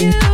you.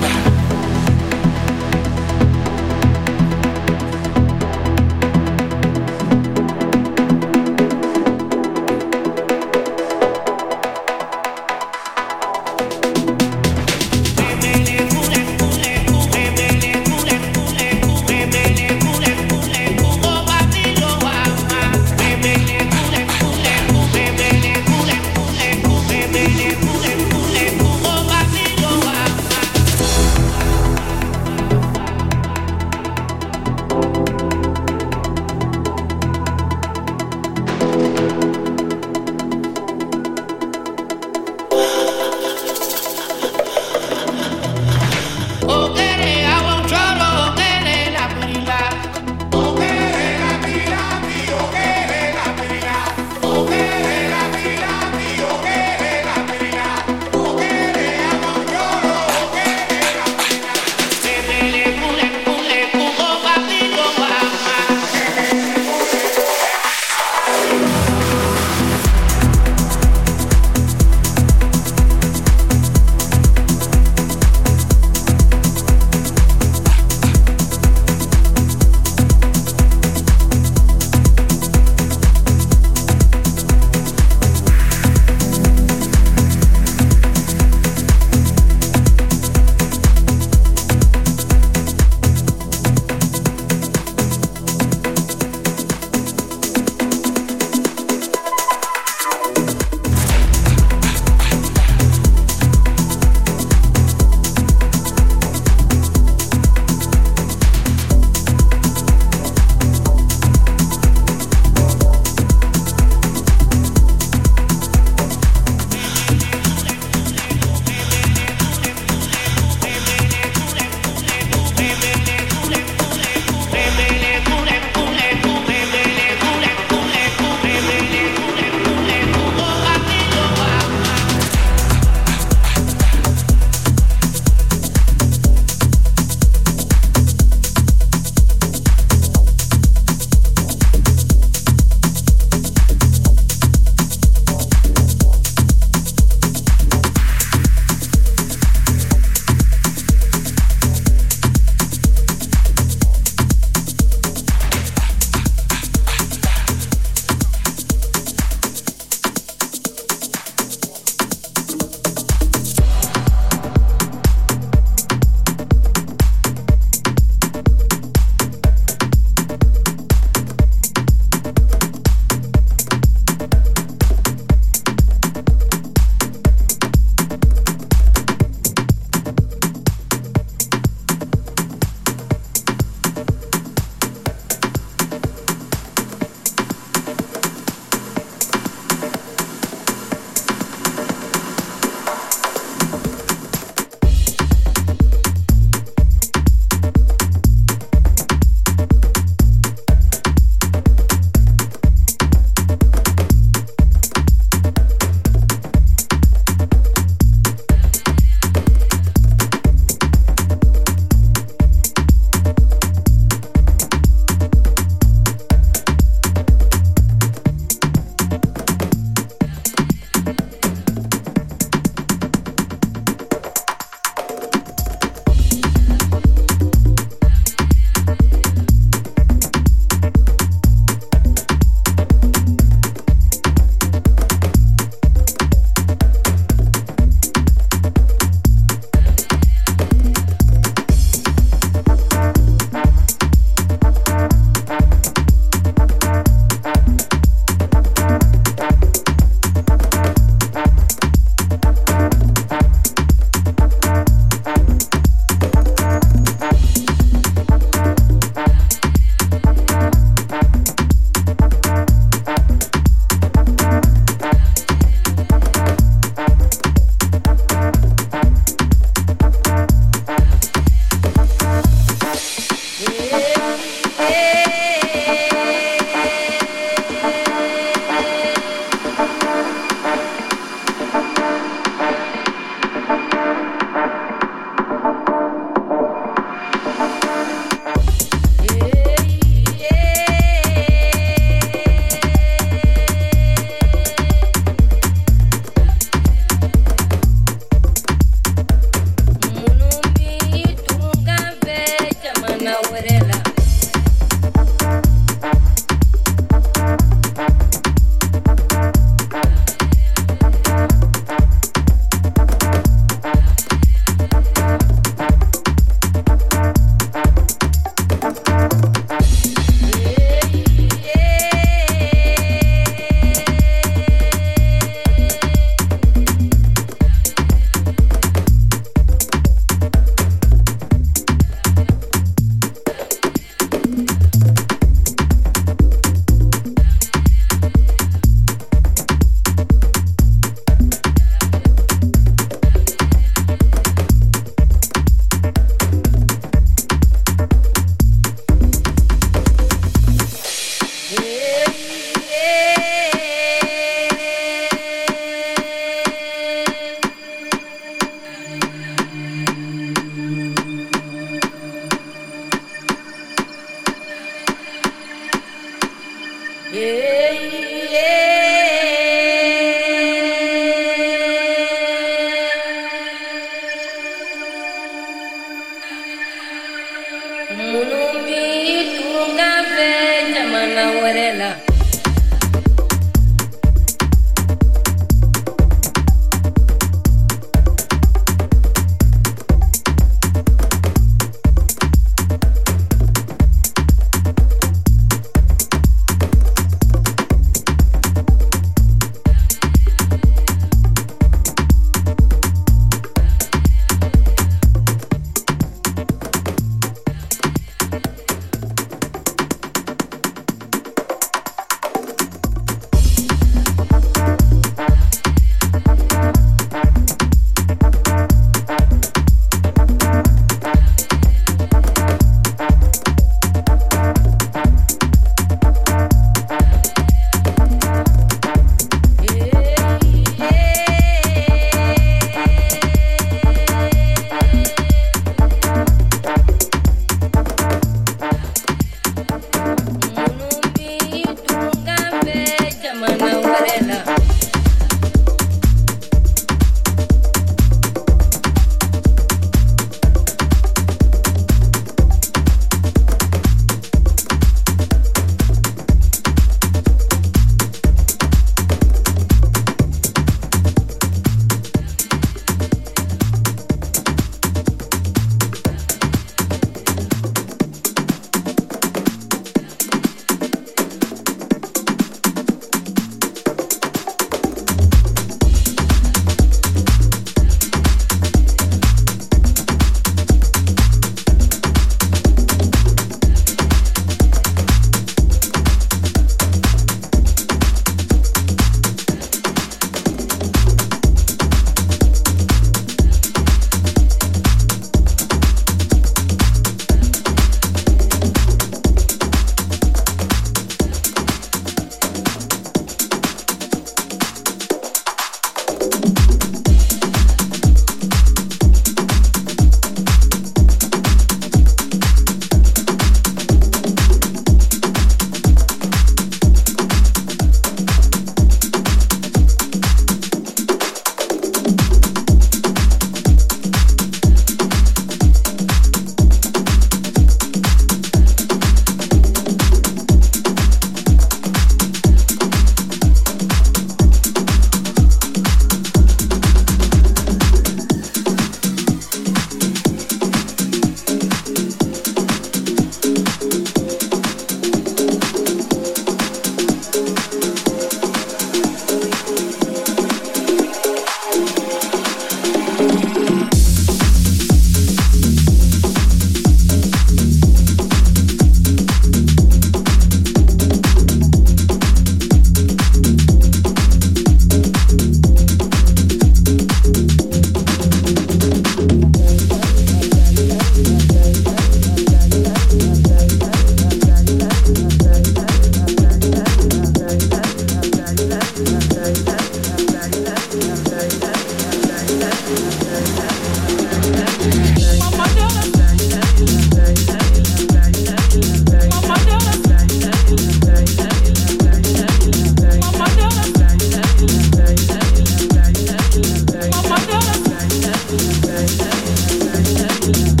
love.